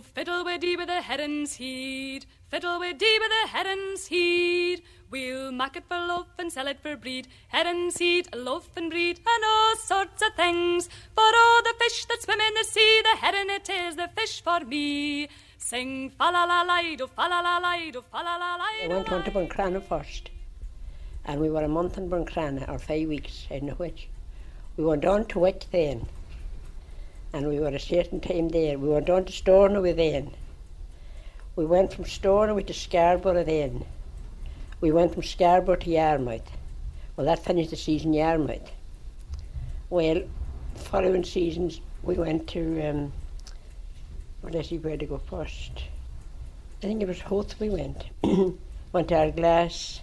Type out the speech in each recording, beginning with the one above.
Oh, fiddle with dee with the heron's heed, fiddle with dee with the heron's heed. We'll mak it for loaf and sell it for breed, heron's heed, loaf and breed, and all sorts of things. For all the fish that swim in the sea, the heron it is the fish for me. Sing fa la la lido, fa la la lido, fa la la I went on to Buncrana first, and we were a month in Buncrana, or five weeks, I don't know which. We went on to Wick then, and we were a certain time there. We went on to Stornoway then. We went from Stornoway to Scarborough then. We went from Scarborough to Yarmouth. Well, that finished the season Yarmouth. Well, following seasons, we went to, um, well, let's see where to go first. I think it was Howth we went. went to Ardglass,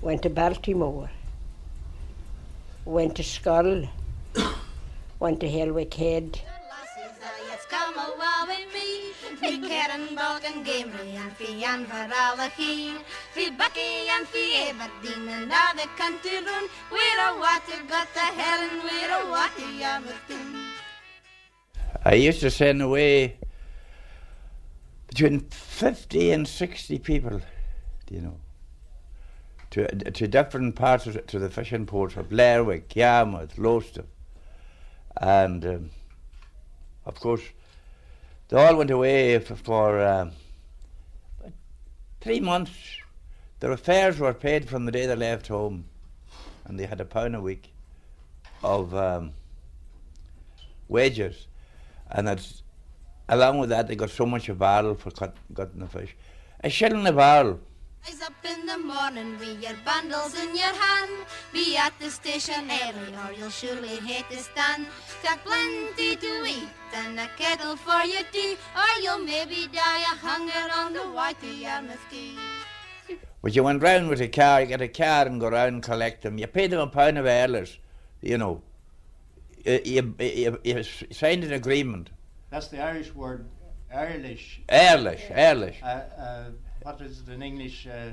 went to Baltimore, went to Schull, went to Helvick Head. With me, fi Karen Balkan Gamely and fi Ann for Allachi, fi Bucky and fi Aberdeen and all the country run. We're got the heron, we're a water I used to send away between 50 and 60 people, do you know, to, to different parts of, to the fishing ports of Lerwick, Yarmouth, Lowestoft. And um, of course, they all went away for, for um, three months. Their affairs were paid from the day they left home, and they had a pound a week of um, wages. And that's, along with that, they got so much a barrel for cut, cutting the fish. A shilling a barrel. Rise up in the morning with your bundles in your hand. Be at the station early or you'll surely hate to stand. Got plenty to eat and a kettle for your tea, or you'll maybe die of hunger on the whitey Yarmouth Quay. But you went round with a car, you get a car and go round and collect them. You paid them a pound of earlers, you know. You, you, you, you signed an agreement. That's the Irish word, Earlish. Earlish, earlish. Uh, uh, what is it in English? Uh,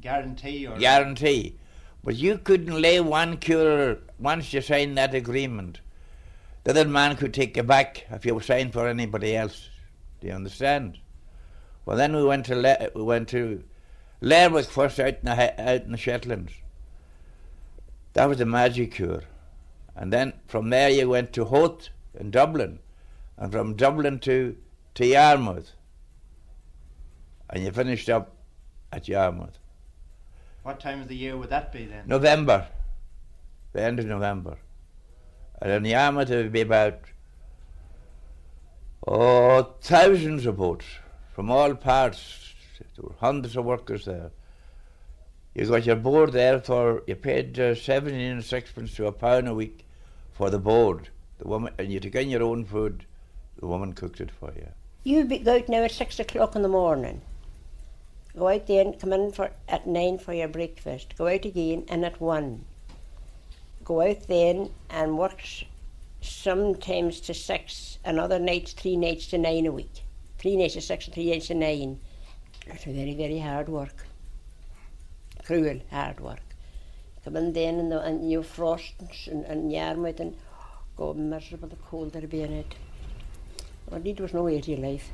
guarantee or Guarantee. But you couldn't lay one cure once you signed that agreement. The other man could take you back if you were signed for anybody else. Do you understand? Well, then we went to Le- we went to Lerwick first out in the out in the Shetlands. That was the magic cure, and then from there you went to Howth in Dublin, and from Dublin to to Yarmouth, and you finished up at Yarmouth. What time of the year would that be then? November, the end of November. And in Yarmouth it would be about oh thousands of boats from all parts. There were hundreds of workers there. You got your board there for you paid uh, seventeen and sixpence to a pound a week for the board. The woman and you took in your own food. The woman cooked it for you. You'd be, go out now at six o'clock in the morning. Go out then, come in for, at nine for your breakfast. Go out again and at one. Go out then and work sometimes to six, another nights, three nights to nine a week. Three nights to six and three nights to nine. It's very, very hard work. Cruel hard work. Come in then and, the, and you frost and, and Yarmouth and go miserable the cold there being it. Indeed, there was no way to your life.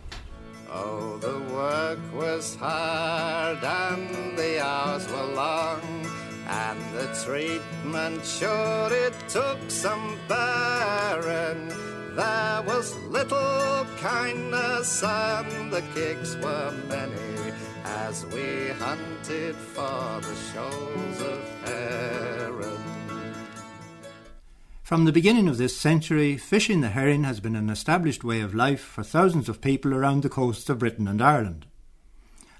Oh, the work was hard and the hours were long, and the treatment sure it took some bearing. There was little kindness and the kicks were many as we hunted for the shoals of heron. From the beginning of this century, fishing the herring has been an established way of life for thousands of people around the coasts of Britain and Ireland.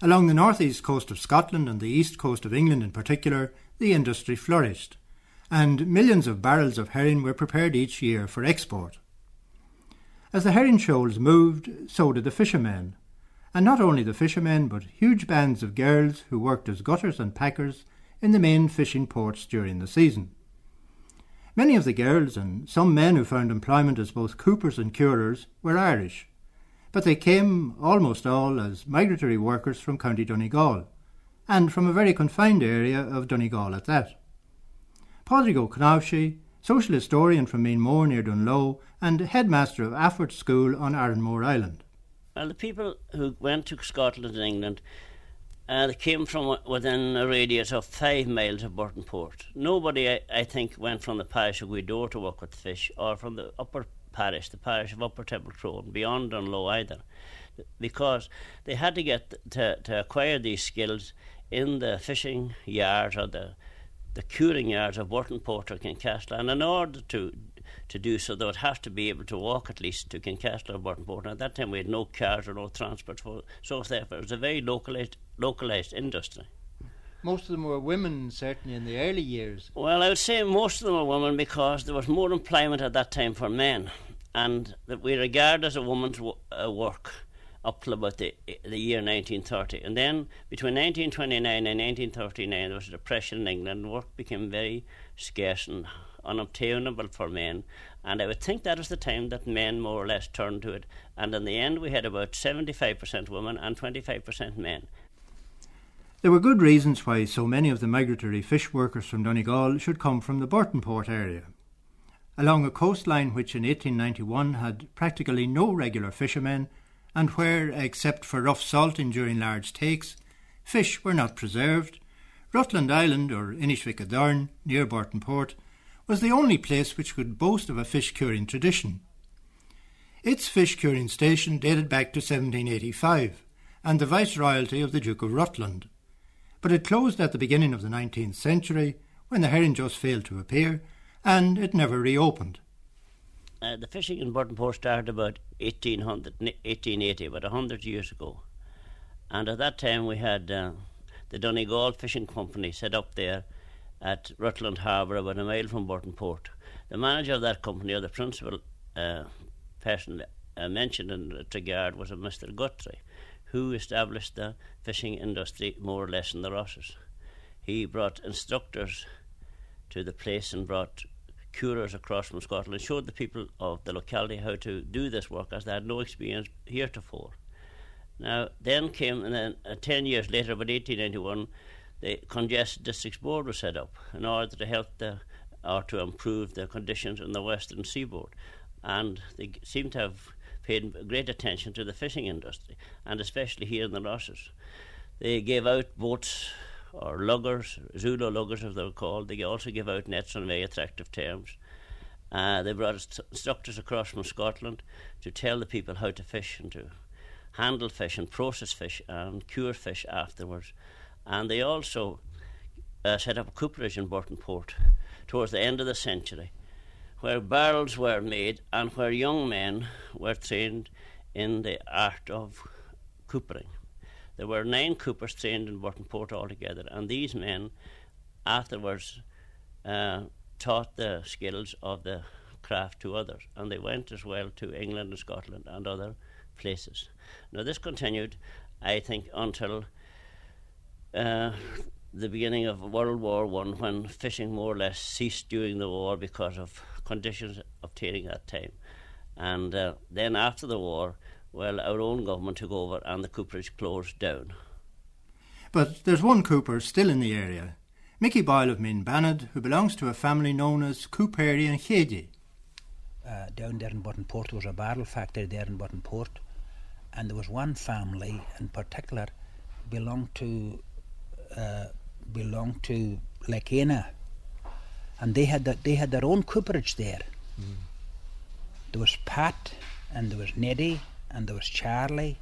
Along the northeast coast of Scotland and the east coast of England in particular, the industry flourished, and millions of barrels of herring were prepared each year for export. As the herring shoals moved, so did the fishermen, and not only the fishermen, but huge bands of girls who worked as gutters and packers in the main fishing ports during the season. Many of the girls and some men who found employment as both coopers and curers were Irish, but they came almost all as migratory workers from County Donegal, and from a very confined area of Donegal at that. Padraig O'Connowshe, social historian from Meenmore near Dungloe, and headmaster of Afford School on Arranmore Island. Well, the people who went to Scotland and England they came from within a radius of five miles of Burtonport. Nobody, I, I think, went from the parish of Gweedore to work with fish, or from the upper parish, the parish of Upper Templecrone, beyond Dungloe either, because they had to get to, to acquire these skills in the fishing yards or the the curing yards of Burtonport or Kincasslagh, and in order to to do so, they would have to be able to walk at least to Kincasslagh or Burtonport. And at that time, we had no cars or no transport, for, so therefore it was a very localised, localised industry. Most of them were women, certainly in the early years. Well, I would say most of them were women because there was more employment at that time for men, and that we regard as a woman's w- uh, work up till about the, the year 1930. And then between 1929 and 1939, there was a depression in England, and work became very scarce and unobtainable for men. And I would think that was the time that men more or less turned to it. And in the end, we had about 75% women and 25% men. There were good reasons why so many of the migratory fish workers from Donegal should come from the Burtonport area. Along a coastline which in 1891 had practically no regular fishermen, and where, except for rough salting during large takes, fish were not preserved, Rutland Island, or Inishvick near Burtonport, was the only place which could boast of a fish curing tradition. Its fish curing station dated back to 1785 and the viceroyalty of the Duke of Rutland, but it closed at the beginning of the 19th century when the herring just failed to appear and it never reopened. Uh, the fishing in Burtonport started about 1800, 1880, about 100 years ago. And at that time we had uh, the Donegal Fishing Company set up there at Rutland Harbour, about a mile from Burtonport. The manager of that company, or the principal uh, person uh, mentioned in regard, was a Mr. Guthrie, who established the fishing industry more or less in the Rosses. He brought instructors to the place and brought curers across from Scotland, and showed the people of the locality how to do this work as they had no experience heretofore. Now, then came, and then uh, 10 years later, about 1891, the Congested Districts Board was set up in order to help the or to improve the conditions in the western seaboard. And they seem to have paid great attention to the fishing industry, and especially here in the Rosses. They gave out boats or luggers, Zulu luggers as they were called. They also give out nets on very attractive terms. Uh, they brought instructors across from Scotland to tell the people how to fish and to handle fish and process fish and cure fish afterwards and they also uh, set up a cooperage in Burtonport towards the end of the century, where barrels were made and where young men were trained in the art of coopering. There were nine coopers trained in Burtonport altogether, and these men afterwards uh, taught the skills of the craft to others, and they went as well to England and Scotland and other places. Now, this continued, I think, until uh, the beginning of World War One, when fishing more or less ceased during the war because of conditions obtaining that time, and uh, then after the war, well, our own government took over and the cooperage closed down. But there's one cooper still in the area, Mickey Boyle of Meenbanad, who belongs to a family known as Cooperi and Chedi. Uh, down there in Burton Port, there was a barrel factory there in Burtonport, and there was one family in particular belonged to uh, belonged to Lakena, and they had the, they had their own cooperage there. Mm. There was Pat, and there was Neddy, and there was Charlie,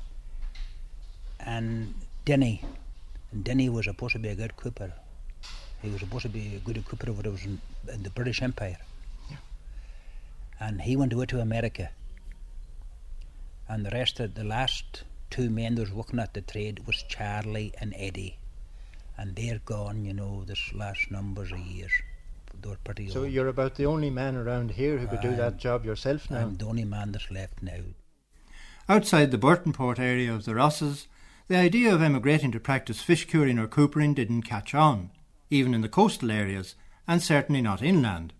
and Denny. And Denny was supposed to be a good cooper. He was supposed to be a good cooper when it was in, in the British Empire. Yeah. And he went away to America. And the rest of the last two men that was working at the trade was Charlie and Eddie and they're gone, you know, this last numbers of years. They're pretty So old. you're about the only man around here who could do that job yourself now? I'm the only man that's left now. Outside the Burtonport area of the Rosses, the idea of emigrating to practice fish curing or coopering didn't catch on, even in the coastal areas, and certainly not inland.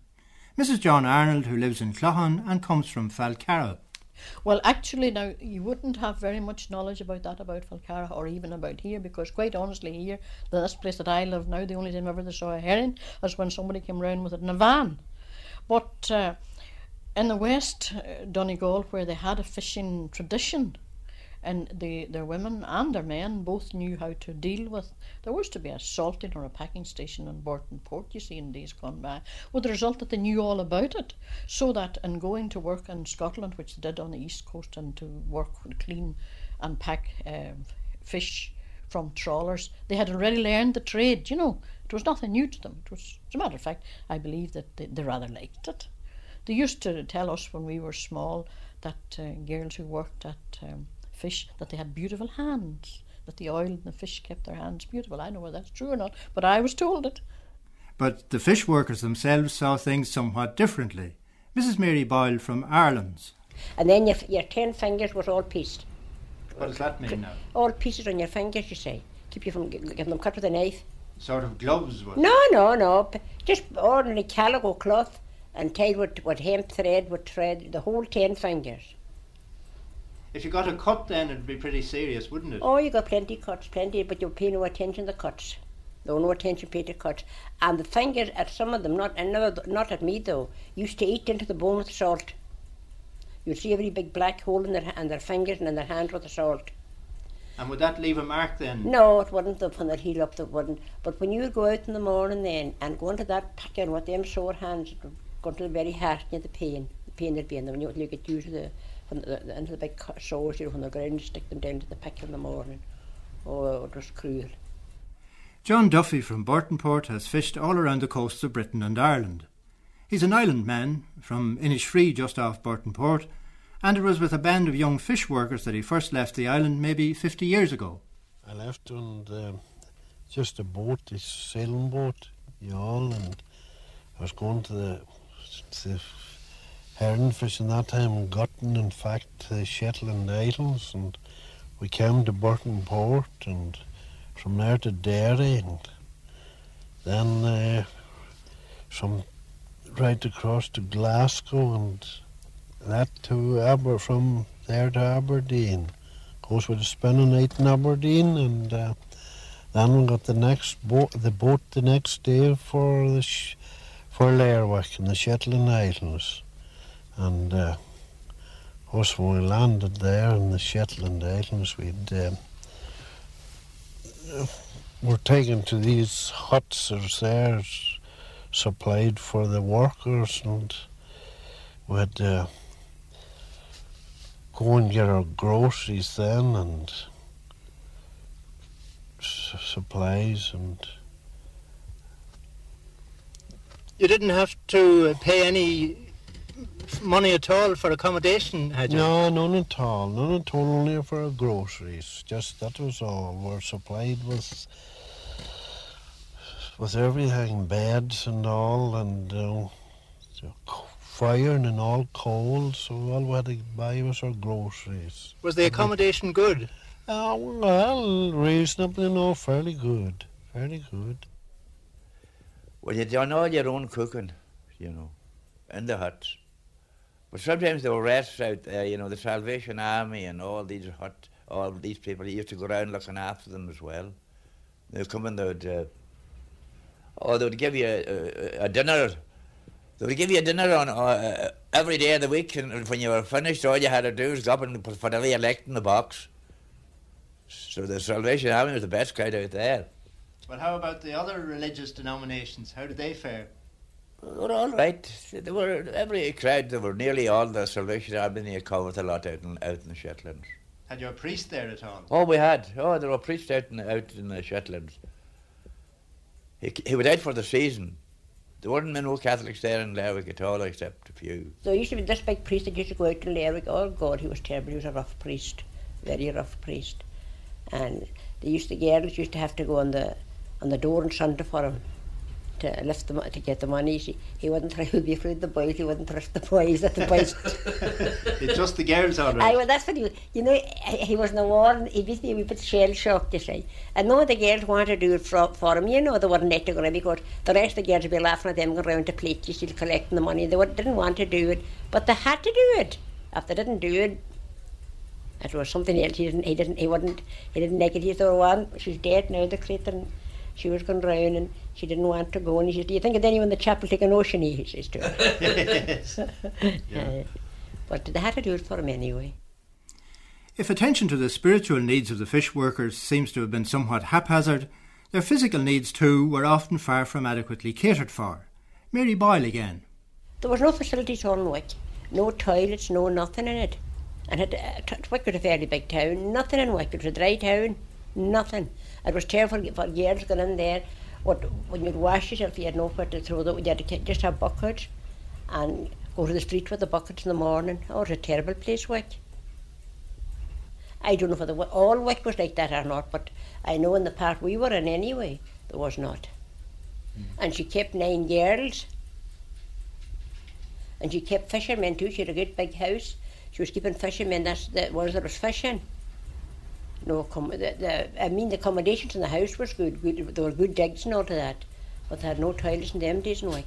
Mrs. John Arnold, who lives in Cloughan and comes from Falcarragh, well, actually, now you wouldn't have very much knowledge about that about Falcarragh or even about here because, quite honestly, here, this place that I live now, the only time I ever saw a herring was when somebody came round with it in a van. But uh, in the west, uh, Donegal, where they had a fishing tradition, and the, their women and their men both knew how to deal with. There was to be a salting or a packing station in Burtonport, you see, in days gone by, with the result that they knew all about it, so that in going to work in Scotland, which they did on the east coast, and to work and clean and pack uh, fish from trawlers, they had already learned the trade, you know. It was nothing new to them. It was, as a matter of fact, I believe that they, they rather liked it. They used to tell us when we were small that uh, girls who worked at um, fish that they had beautiful hands, that the oil and the fish kept their hands beautiful. I know whether that's true or not, but I was told it. But the fish workers themselves saw things somewhat differently. Mrs. Mary Boyle from Ireland's. And then your, your ten fingers was all pieced. What does that mean now? All pieces on your fingers, you say. Keep you from getting them cut with a knife. Sort of gloves was No, no, no. Just ordinary calico cloth and tied with, with hemp thread, with thread, the whole ten fingers. If you got a cut then it'd be pretty serious, wouldn't it? Oh, you got plenty cuts, plenty, but you pay no attention to the cuts. No, no attention paid to cuts. And the thing is, at some of them, not and never, not at me though, used to eat into the bone with salt. You'd see every big black hole in their, in their fingers and in their hands with the salt. And would that leave a mark then? No, it wouldn't the when they'd heal up, it wouldn't. But when you would go out in the morning then and go into that packing with them sore hands, would go to the very heart and the pain, the pain there'd be in them. When you, you get used to the, the, the, into the big cut sores, you know, when they're going to stick them down to the pick in the morning. Oh, it was cruel. John Duffy from Burtonport has fished all around the coasts of Britain and Ireland. He's an island man from Inishfree, just off Burtonport, and it was with a band of young fish workers that he first left the island maybe 50 years ago. I left on the, just a boat, a sailing boat, yawl, and I was going to the, the herring fishing that time in Gutton, in fact, the Shetland Islands, and we came to Burtonport, and from there to Derry, and then uh, from right across to Glasgow, and that to Aber from there to Aberdeen. Goes with a night in Aberdeen, and uh, then we got the next boat, the boat the next day for the for Lerwick in the Shetland Islands, and uh, us when we landed there in the Shetland Islands, we'd um, were taken to these huts that's there supplied for the workers, and we'd. Uh, go and get our groceries then and supplies and You didn't have to pay any money at all for accommodation, had you? no none at all none at all only for groceries just that was all we're supplied with with everything beds and all and uh, firing and all coal so all we had to buy was our groceries Was the accommodation good? Oh, well, reasonably, no, fairly good. Fairly good. Well, you done all your own cooking, you know, in the huts. But sometimes there were rests out there, you know, the Salvation Army and all these hut, all these people used to go around looking after them as well. They'd come and they'd, uh, oh, they would give you a, a, a dinner. They would give you a dinner on uh, every day of the week, and when you were finished, all you had to do was go up and put whatever you liked in the box. So the Salvation Army was the best crowd out there. But how about the other religious denominations? How did they fare? They were all right. They were every crowd. They were nearly all the Salvation Army. They covered a lot out in out in the Shetlands. Had you a priest there at all? Oh, we had. Oh, there were priests out in out in the Shetlands. He he was out for the season. There weren't no Catholics there in Lerwick at all, except a few. There used to be this big priest that used to go out to Lerwick. Oh God, he was terrible. He was a rough priest, very rough priest. And they used to girls used to have to go on the on the door on Sunday for him to lift the to get the money. He, he wouldn't try to be afraid of the boys. He wouldn't trust the boys. That the boys. It's just the girls, all I right. well, that's what he, you know, he, he was in the war and he was a wee bit shell shocked, you see. And none of the girls wanted to do it for, for him, you know, they weren't let to go around because the rest of the girls would be laughing at them going round to plate, you see, collecting the money. They didn't want to do it, but they had to do it. If they didn't do it, it was something else. He didn't, he didn't, he wouldn't, he didn't like it. He thought, one, she's dead now, the creature. And She was going round and she didn't want to go. And he said, Do you think of anyone in the chapel take an ocean? He says to her. Yes. Yeah. Uh, but they had to do it for him anyway. If attention to the spiritual needs of the fish workers seems to have been somewhat haphazard, their physical needs too were often far from adequately catered for. Mary Boyle again. There was no facilities on Wick, no toilets, no nothing in it. And it, uh, Wick was a fairly big town, nothing in Wick. It was a dry town, nothing. It was terrible for girls going in there. What, when you'd wash yourself, you had nowhere to throw them. You had to just have buckets and go to the street with the buckets in the morning. Oh, it was a terrible place, Wick. I don't know whether all Wick was like that or not, but I know in the part we were in anyway, there was not. Hmm. And she kept nine girls. And she kept fishermen too. She had a good big house. She was keeping fishermen. That's the ones that was fishing. No, accom- the, the, I mean, the accommodations in the house was good. good. There were good digs and all of that, but they had no toilets in them days in Wick.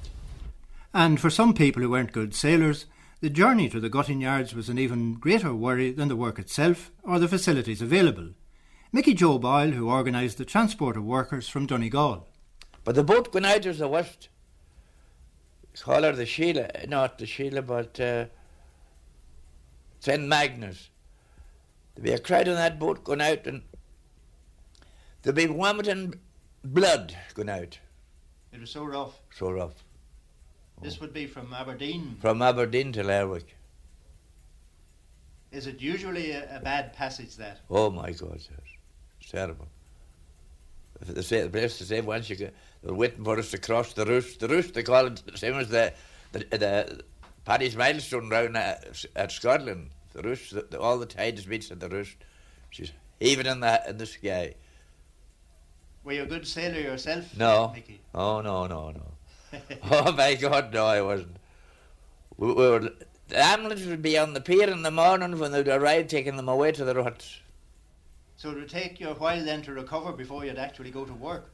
And for some people who weren't good sailors, the journey to the gutting yards was an even greater worry than the work itself or the facilities available. Mickey Joe Boyle, who organised the transport of workers from Donegal. But the boat going out is the worst. Call her the Sheila, not the Sheila, but uh, St. Magnus. There'll be a crowd on that boat going out, and there'll be vomiting blood going out. It was so rough. So rough. This would be from Aberdeen. From Aberdeen to Lerwick. Is it usually a, a bad passage that? Oh my God, yes. It's terrible. They say the place to say once you get, they're waiting for us to cross the roost. The roost they call it the same as the the, the Paddy's milestone round at, at Scotland. The roost, the, the, all the tides meets at the roost. She's even in the in the sky. Were you a good sailor yourself? No. Eh, Mickey? Oh no no no. oh my God, no, I wasn't. We, we were, the ambulance would be on the pier in the morning when they'd arrive, taking them away to the ruts. So it would take you a while then to recover before you'd actually go to work.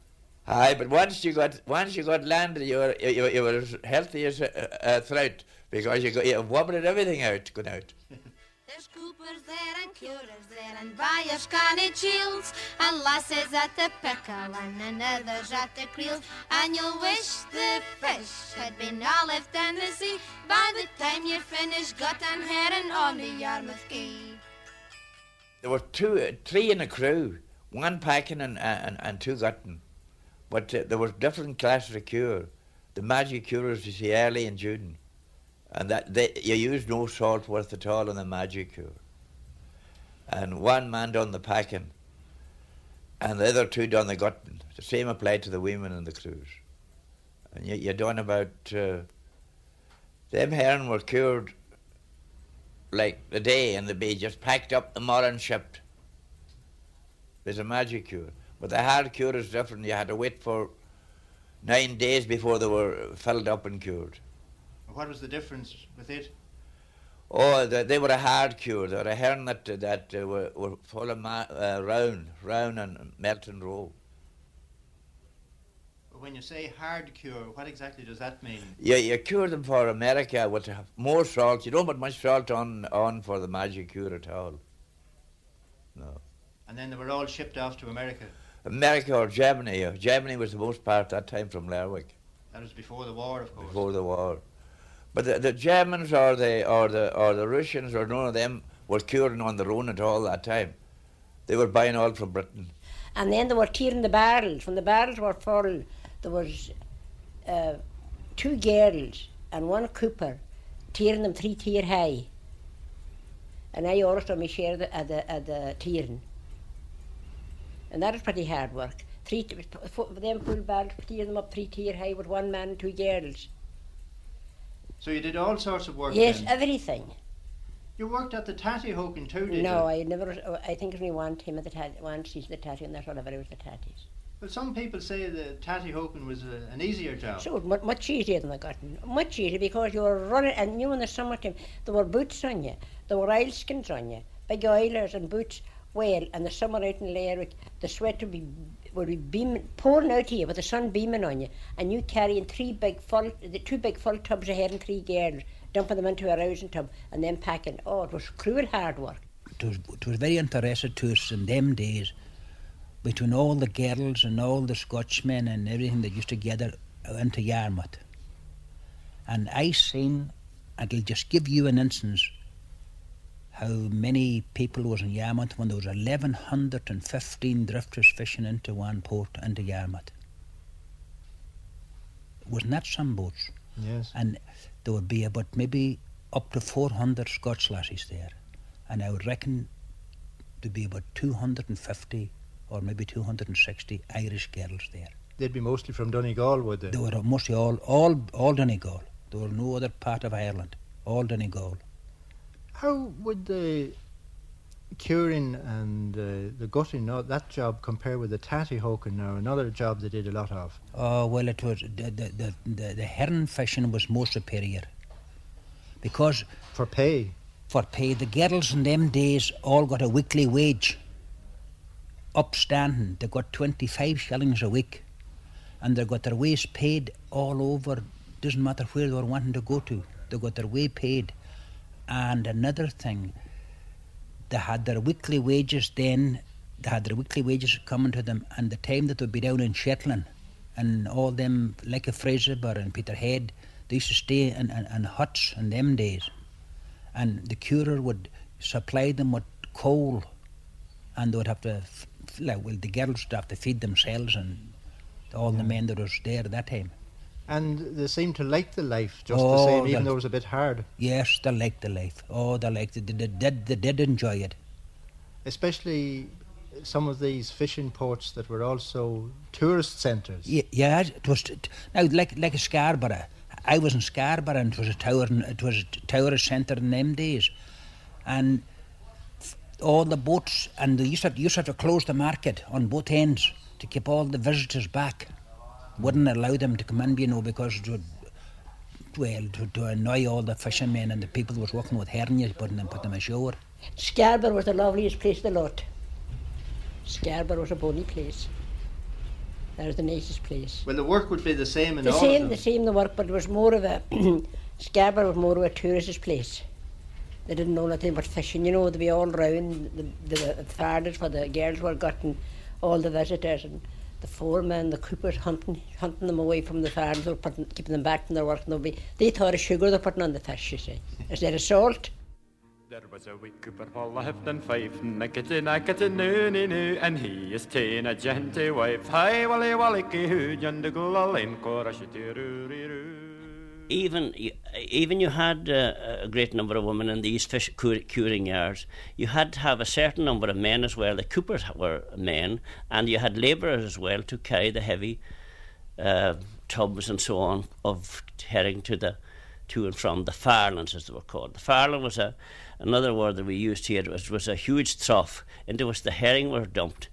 Aye, but once you got once you got landed, you were you, you were as healthy as a, a throat because you got you vomited everything out, going out. There's coopers there and curers there and buyers canny chills and lasses at the pickle and others at the creels and you'll wish the fish had been all left in the sea by the time you're finished got and herring on the Yarmouth Quay. There were two, uh, three in a crew, one packing and and, and two gutting, but uh, there was different classes of cure. The magic curers you see early in June, and that they, you use no salt worth at all in the magic cure. And one man done the packing, and the other two done the gutting. The same applied to the women in the crews. And you, you done about uh, them herring were cured like the day and the be just packed up the morning shipped. There's a magic cure. But the hard cure is different. You had to wait for nine days before they were filled up and cured. What was the difference with it? Oh, they, they were a hard cure. They were a herring that, that uh, were, were full of ma- uh, round, round and melting roe. When you say hard cure, what exactly does that mean? You, you cure them for America with more salt. You don't put much salt on, on for the magic cure at all. No. And then they were all shipped off to America. America or Germany. Germany was the most part that time from Lerwick. That was before the war, of course. before the war. But the, the Germans or the or the or the Russians or none of them were curing on their own at all that time. They were buying all from Britain. And then they were tearing the barrels. When the barrels were full, there was uh, two girls and one cooper tearing them three tier high. And I also my share the, at the, at the tearing. And that was pretty hard work. Three, them full barrels, tearing them up three tier high with one man and two girls. So you did all sorts of work yes, then? everything. You worked at the Tatty Hoken too, did you? No, you? I never. Oh, I think only one time at the tat, one season at the tatty, and that's all i ever was the tatties. Well, some people say that Tatty Hoken was a, an easier job. So it was mu- much easier than the garden. Much easier because you were running, and you in the summertime, there were boots on you, there were oilskins on you, big oilers and boots. Well, and the summer out in Lerwick, the sweat would be would be beaming, pouring out of you with the sun beaming on you, and you carrying three big full, the two big full tubs ahead and three girls, dumping them into a rousing tub, and then packing. Oh, it was cruel hard work. It was, it was very interesting to us in them days between all the girls and all the Scotchmen and everything that used to gather into Yarmouth. And I seen, I'll just give you an instance how many people was in Yarmouth when there was 1,115 drifters fishing into one port, into Yarmouth. Wasn't that some boats? Yes. And there would be about maybe up to 400 Scotch lassies there. And I would reckon there'd be about 250 or maybe 260 Irish girls there. They'd be mostly from Donegal, would they? They were mostly all, all, all Donegal. There were no other part of Ireland. All Donegal. How would the curing and uh, the gutting, no, that job compare with the tatty hawking now, another job they did a lot of? Oh, well, it was the, the, the, the, the herring fishing was more superior. Because. For pay? For pay. The girls in them days all got a weekly wage. Upstanding. They got 25 shillings a week. And they got their wages paid all over. Doesn't matter where they were wanting to go to. They got their way paid. And another thing, they had their weekly wages then, they had their weekly wages coming to them, and the time that they'd be down in Shetland, and all them, like a Fraserburgh and Peterhead, they used to stay in, in, in huts in them days. And the curer would supply them with coal, and they would have to, like, well, the girls would have to feed themselves and all the men that was there at that time. And they seemed to like the life just Oh, the same, even though it was a bit hard. Yes, they liked the life. Oh, they liked it. They, they, did, they did enjoy it. Especially some of these fishing ports that were also tourist centres. Ye- Yeah, it was now like like a Scarborough. I was in Scarborough, and it was a tower. It was a tourist centre in them days, and f- all the boats and they used to used to have to close the market on both ends to keep all the visitors back. Wouldn't allow them to come in, you know, because it would. Well, to, to annoy all the fishermen and the people that was working with herring, putting them put them ashore. Scarborough was the loveliest place in the lot. Scarborough was a bonny place. That was the nicest place. Well, the work would be the same in The all same, of them. the same the work, but it was more of a Scarborough was more of a tourist's place. They didn't know nothing about fishing, you know. They'd be all round the, the fathers where the girls were getting all the visitors and the foremen, the coopers hunting hunting them away from the farms or putting, keeping them back from their work. And be, they thought of sugar they're putting on the fish, you see, instead a salt. There was a wee cooper Paul Hifton five, nickety nackety noo nee noo, and he is ta'en a genty wife. Hi wally wally hoo, yondigal a lane even even you had uh, a great number of women in these fish cur- curing yards. You had to have a certain number of men as well. The coopers were men, and you had labourers as well to carry the heavy uh, tubs and so on of herring to the to and from the farlands, as they were called. The farland was a another word that we used here. It was, was a huge trough into which the herring were dumped,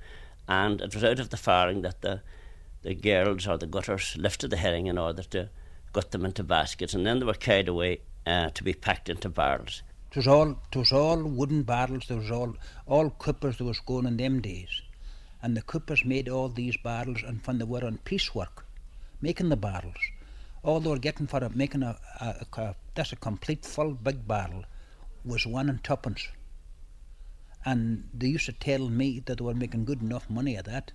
and it was out of the farling that the the girls or the gutters lifted the herring in order to got them into baskets, and then they were carried away uh, to be packed into barrels. It was all it was all wooden barrels. There was all all coopers that was going in them days, and the coopers made all these barrels, and when they were on piecework, making the barrels, all they were getting for a, making a, a, a, that's a complete full big barrel was one and twopence. And they used to tell me that they were making good enough money at that.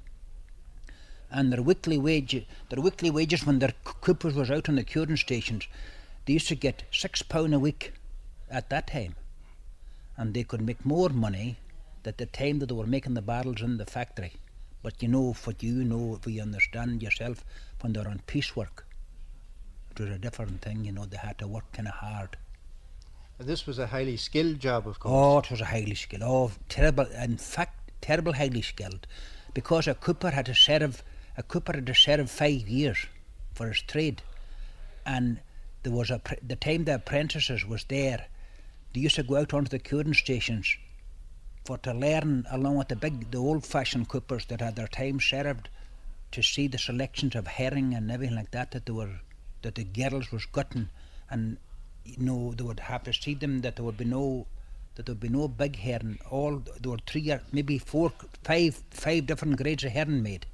And their weekly wage, their weekly wages when their coopers was out on the curing stations, they used to get six pound a week at that time, and they could make more money at the time that they were making the barrels in the factory. But you know, what you know, if you understand yourself, when they're on piecework, it was a different thing. You know, they had to work kind of hard. And this was a highly skilled job, of course. Oh, it was a highly skilled. Oh, terrible. In fact, terrible highly skilled, because a cooper had to serve. A cooper had to serve five years for his trade, and there was a the time the apprentices was there. They used to go out onto the curing stations for to learn along with the big, the old-fashioned coopers that had their time served, to see the selections of herring and everything like that that they were that the girls was gutting, and you know they would have to see them that there would be no that there would be no big herring. All there were three or maybe four, five, five different grades of herring made,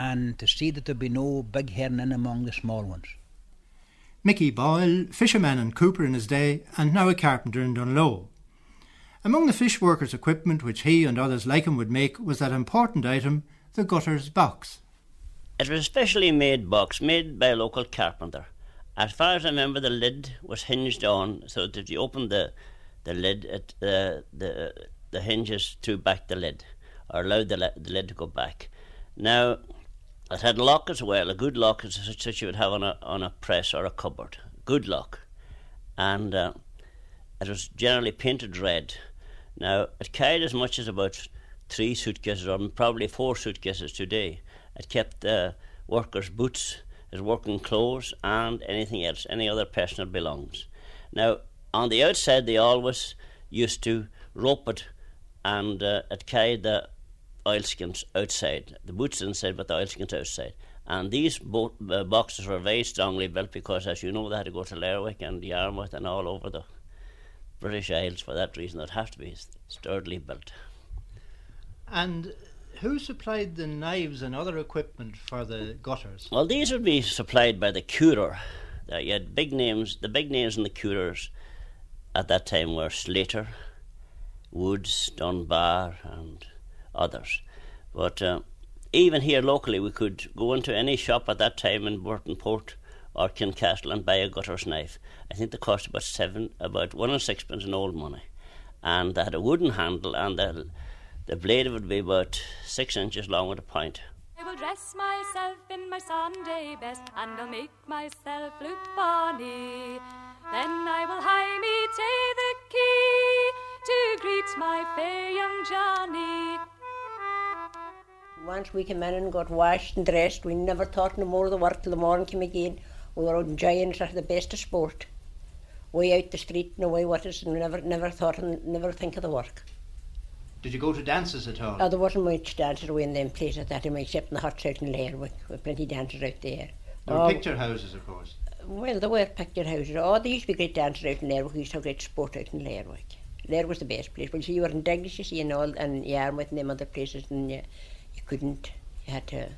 and to see that there would be no big herring in among the small ones. Mickey Boyle, fisherman and cooper in his day, and now a carpenter in Dungloe. Among the fish worker's equipment which he and others like him would make was that important item, the gutter's box. It was a specially made box made by a local carpenter. As far as I remember, the lid was hinged on, so that if you opened the the lid, it, uh, the the hinges threw back the lid, or allowed the, the lid to go back. Now, it had lock as well, a good lock such that you would have on a on a press or a cupboard. Good lock, and uh, it was generally painted red. Now, it carried as much as about three suitcases, or probably four suitcases today. It kept uh, workers' boots, his working clothes, and anything else, any other personal belongings. Now, on the outside, they always used to rope it, and uh, it carried the oilskins outside. The boots inside, but the oilskins outside. And these bo- uh, boxes were very strongly built because, as you know, they had to go to Lerwick and Yarmouth and all over the British Isles for that reason. They'd have to be sturdily built. And who supplied the knives and other equipment for the gutters? Well, these would be supplied by the curer. Uh, you had big names. The big names in the curers at that time were Slater, Woods, Dunbar, and others. But uh, even here locally, we could go into any shop at that time in Burtonport or Kincasslagh and buy a gutter's knife. I think they cost about seven, about one and sixpence in old money, and they had a wooden handle, and the the blade would be about six inches long with a point. I will dress myself in my Sunday best, and I'll make myself look bonny. Then I will hie me to the quay to greet my fair young Johnny. Once we came in and got washed and dressed, we never thought no more of the work till the morning came again. We were out enjoying it at the best of sport. Way out the street and away with us and we never never thought and never think of the work. Did you go to dances at all? Oh, there wasn't much dances away in them places at that time except in the huts out in Lerwick. With plenty of dancers out there. There were Oh, picture houses, of course. Well, there were picture houses. Oh, there used to be great dancers out in Lerwick. We used to have great sport out in Lerwick. Lerwick was the best place. Well, see, you were in Douglas, you see, and all, and Yarmouth and them other places, and you, you couldn't. You had to.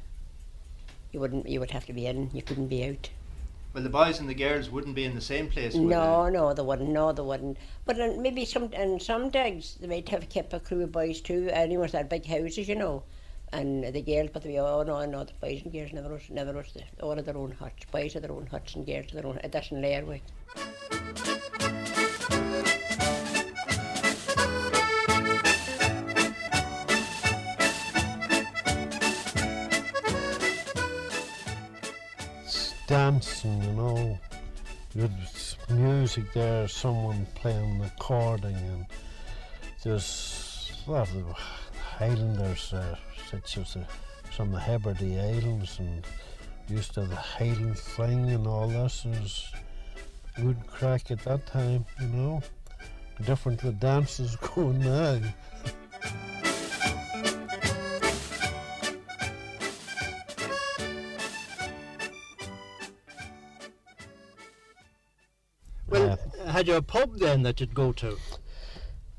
You wouldn't. You would have to be in. You couldn't be out. Well, the boys and the girls wouldn't be in the same place. would No, no, they wouldn't. No, they wouldn't. But uh, maybe some in some digs they might have kept a crew of boys too. Anyone had big houses, you know, and the girls. But they oh no, no, the boys and girls never was never was all of their own huts. Boys had their own huts and girls had their own. That's in Lerwick. Dancing, you know. There's music there, someone playing the accordion, and there's a lot of Highlanders, uh, such as the, from the Hebrides Islands, and used to the Highland thing and all this. There's good crack at that time, you know. Different the dances going now. Had you a pub then that you'd go to?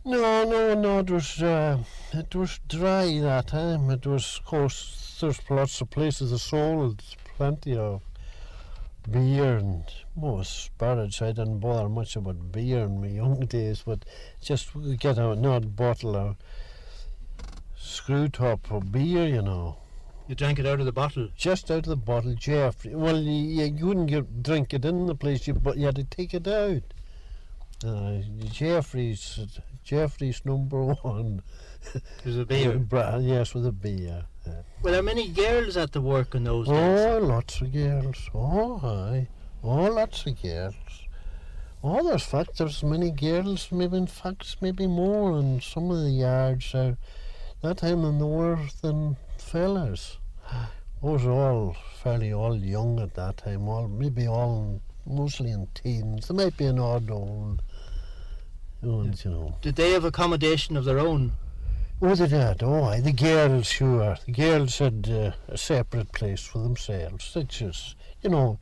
No, no, no. It was uh, it was dry that time. It was, of course, there's lots of places that sold plenty of beer and most spirits. I didn't bother much about beer in my young days, but just get a an odd bottle of screw top of beer, you know. You drank it out of the bottle. Just out of the bottle, Jeffrey. Well, you, you wouldn't get, drink it in the place, you, but you had to take it out. Uh, Jeffrey's Jeffrey's number one. Was a beer? Yes, with a beer. yeah. Were there many girls at the work in those days? Oh, lots of girls. Oh, aye. Oh, lots of girls. Oh, there's fact there's many girls, maybe in fact, maybe more in some of the yards are that time than there were than fellas. Those are all fairly all young at that time, all maybe all mostly in teens. There might be an odd old ones, you know. Did they have accommodation of their own? Oh, they did. Oh, aye, the girls, sure. The girls had uh, a separate place for themselves. They just, you know,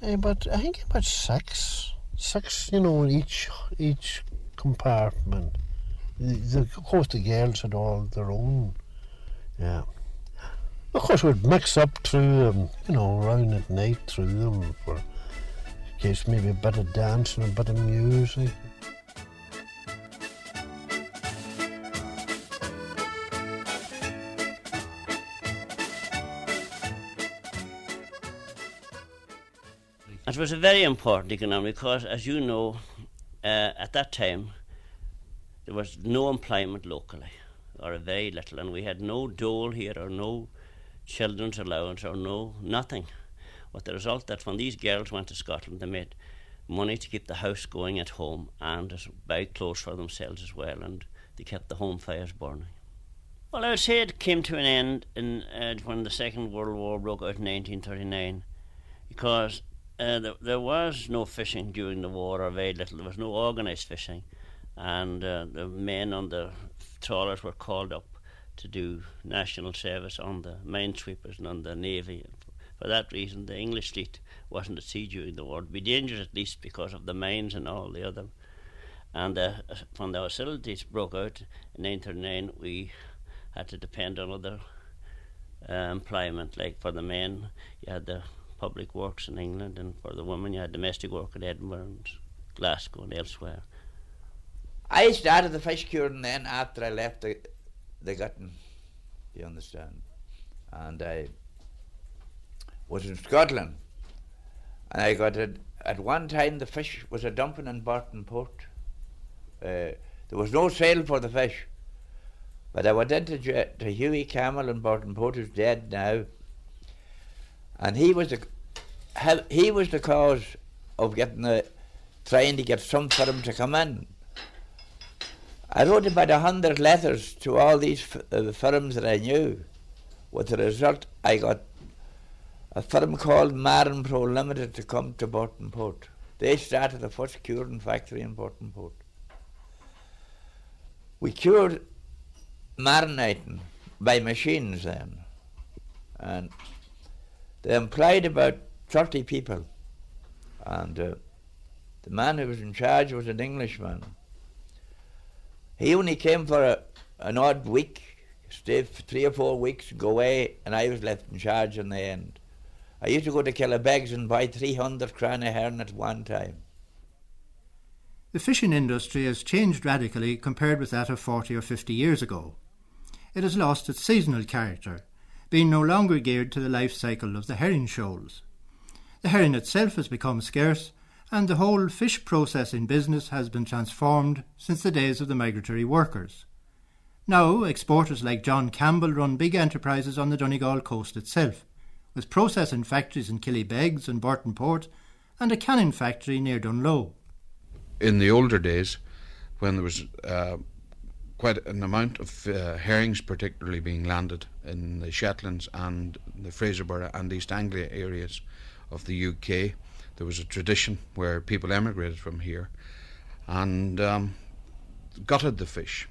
eh, but I think about six, six, you know, in each each compartment. The, the, of course, the girls had all their own. Yeah. Of course, we'd mix up through them, you know, around at night through them for in case maybe a bit of dance and a bit of music. It was a very important economy because, as you know, uh, at that time there was no employment locally, or very little, and we had no dole here, or no children's allowance, or no nothing. With the result that when these girls went to Scotland, they made money to keep the house going at home and buy clothes for themselves as well, and they kept the home fires burning. Well, I would say it came to an end in, uh, when the Second World War broke out in 1939, because uh, there, there, was no fishing during the war, or very little. There was no organised fishing, and uh, the men on the trawlers were called up to do national service on the minesweepers and on the navy. For that reason, the English fleet wasn't at sea during the war. It'd be dangerous at least because of the mines and all the other. And uh, when the hostilities broke out in 1939, we had to depend on other uh, employment. Like for the men, you had the public works in England, and for the women, you had domestic work in Edinburgh and Glasgow and elsewhere. I started the fish curing then after I left the, the Gutton, you understand. And I was in Scotland. And I got it, at one time the fish was a dumping in Burtonport. Uh, there was no sale for the fish. But I went into to Hughie Campbell in Burtonport, who's dead now. And he was he was the cause of getting the trying to get some firm to come in. I wrote about a hundred letters to all these uh, firms that I knew. With the result, I got a firm called Marin Pro Limited to come to Burtonport. They started the first curing factory in Burtonport. We cured marinating by machines then, and they employed about 30 people. And uh, the man who was in charge was an Englishman he only came for a, an odd week, stayed for three or four weeks, go away, and I was left in charge in the end. I used to go to Killybegs and buy 300 cran a herring at one time. The fishing industry has changed radically compared with that of 40 or 50 years ago. It has lost its seasonal character, being no longer geared to the life cycle of the herring shoals. The herring itself has become scarce, and the whole fish processing business has been transformed since the days of the migratory workers. Now, exporters like John Campbell run big enterprises on the Donegal coast itself, with processing factories in Killybegs and Burtonport and a canning factory near Dungloe. In the older days, when there was uh, quite an amount of uh, herrings, particularly being landed in the Shetlands and the Fraserburgh and East Anglia areas of the UK, there was a tradition where people emigrated from here and um, gutted the fish.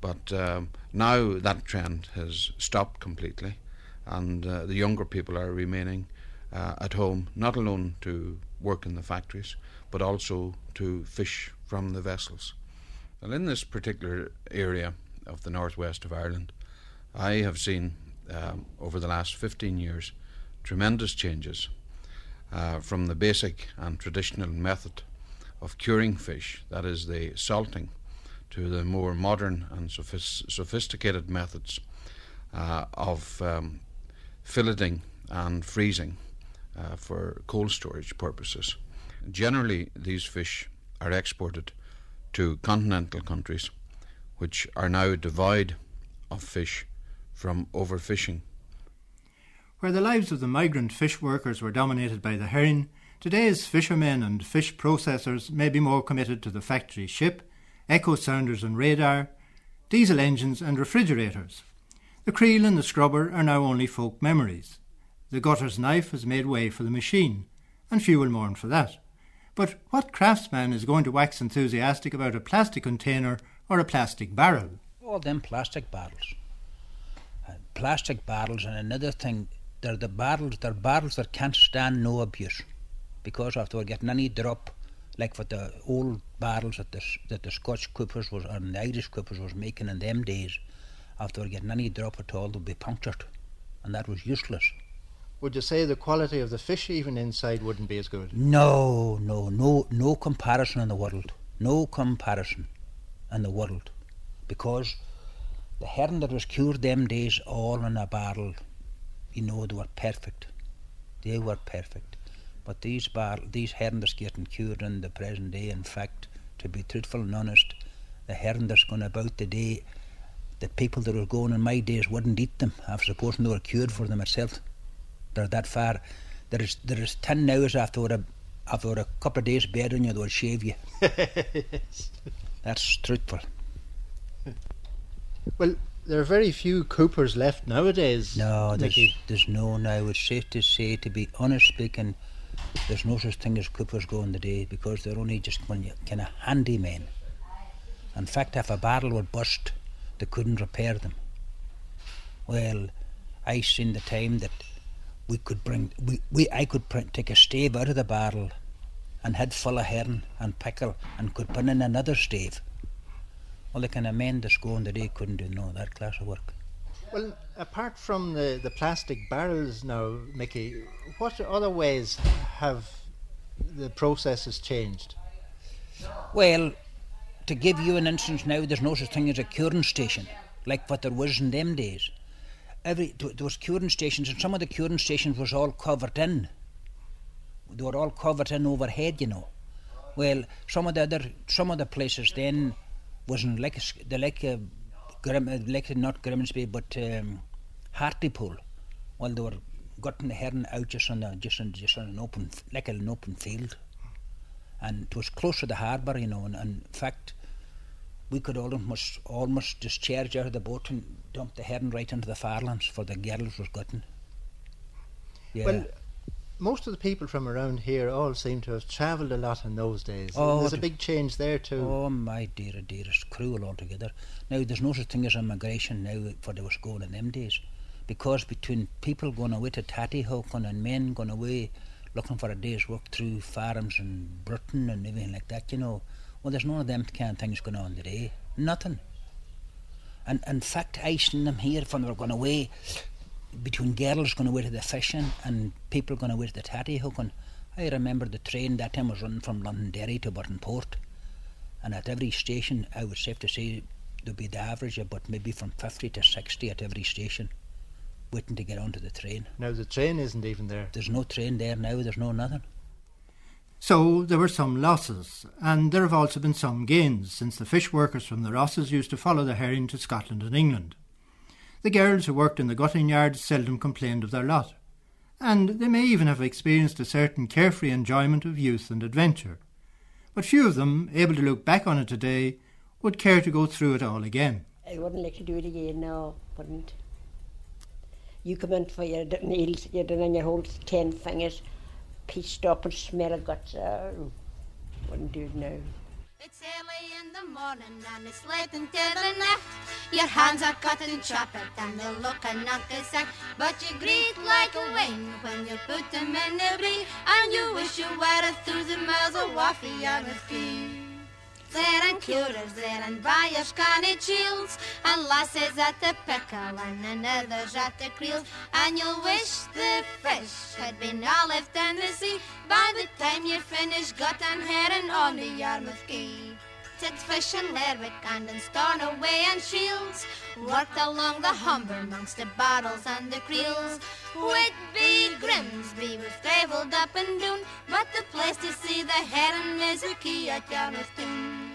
But um, now that trend has stopped completely, and uh, the younger people are remaining uh, at home, not alone to work in the factories, but also to fish from the vessels. Well, in this particular area of the northwest of Ireland, I have seen um, over the last 15 years tremendous changes uh, from the basic and traditional method of curing fish, that is, the salting, to the more modern and sophis- sophisticated methods uh, of um, filleting and freezing uh, for cold storage purposes. Generally, these fish are exported to continental countries, which are now devoid of fish from overfishing where the lives of the migrant fish workers were dominated by the herring, today's fishermen and fish processors may be more committed to the factory ship, echo sounders and radar, diesel engines and refrigerators. The creel and the scrubber are now only folk memories. The gutter's knife has made way for the machine, and few will mourn for that. But what craftsman is going to wax enthusiastic about a plastic container or a plastic barrel? All them plastic barrels. Uh, plastic barrels, and another thing they're the barrels, they're barrels that can't stand no abuse. Because after we're getting any drop, like what the old barrels that the, that the Scotch coopers was and the Irish coopers was making in them days, after we're getting any drop at all, they'd be punctured. And that was useless. Would you say the quality of the fish even inside wouldn't be as good? No, no, no, no comparison in the world. No comparison in the world. Because the herring that was cured them days all in a barrel you know they were perfect. They were perfect. But these bar these herring getting cured in the present day, in fact, to be truthful and honest, the that's going about today, the people that were going in my days wouldn't eat them. I'm supposing they were cured for them itself. They're that far. There is there is ten hours after a after a couple of days bed on you, they'll shave you. That's truthful. Well, there are very few Coopers left nowadays. No, there's, Mickey. there's no now. It's safe to say, to be honest speaking, there's no such thing as Coopers going today because they're only just kind of handymen. In fact, if a barrel would bust, they couldn't repair them. Well, I seen the time that we could bring, we, we I could print, take a stave out of the barrel and head full of herring and pickle and could put in another stave. Well, the kind of men that's going today couldn't do no that class of work. Well, apart from the, the plastic barrels now, Mickey, what other ways have the processes changed? Well, to give you an instance now, there's no such thing as a curing station, like what there was in them days. Every there was curing stations, and some of the curing stations was all covered in. They were all covered in overhead, you know. Well, some of the other, some of the places then wasn't like they like uh, not Grimsby, but um, Hartlepool. Well, they were getting the herring out just on a, just on just on an open, like an open field and it was close to the harbour, you know. And, and in fact, we could almost almost discharge out of the boat and dump the herring right into the farlins for the girls was gutting. Yeah. Well, most of the people from around here all seem to have travelled a lot in those days. Oh, There's a big change there too. Oh my dear, oh dear, it's cruel altogether. Now there's no such thing as immigration now for they was going in them days, because between people going away to Tattyhoken and men going away looking for a day's work through farms in Britain and everything like that, you know. Well, there's none of them kind of things going on today. Nothing. And in fact, I seen them here when they were going away, between girls going away to the fishing and people going away to the Tattyhoken. I remember the train that time was running from Londonderry to Port, and at every station, I would safe to say there'd be the average of but maybe from 50 to 60 at every station, waiting to get onto the train. Now the train isn't even there. There's no train there now, there's no nothing. So there were some losses, and there have also been some gains, since the fish workers from the Rosses used to follow the herring to Scotland and England. The girls who worked in the gutting yards seldom complained of their lot, and they may even have experienced a certain carefree enjoyment of youth and adventure. But few of them, able to look back on it today, would care to go through it all again. I wouldn't like to do it again, no, wouldn't. You come in for your d- nails, you're doing your whole ten fingers, pieced up and smell of guts. Uh, wouldn't do it now. The morning and it's late into the night. Your hands are cut and chopped and they look a knockersack. But you greet like a wing when you put them in the brie. And you wish you were through the miles waffy on the ski. There and curers there and buyers canny chills and lasses at the pickle and others at the creels and you'll wish the fish had been all left in the sea by the time you finish gut and herring on the Yarmouth Quay. Tit fish and Lerwick and in away and Shields worked along the Humber amongst the bottles and the creels. Whitby, Grimsby, we've travelled up and down, but the place to see the herring is a key at Yarmouth.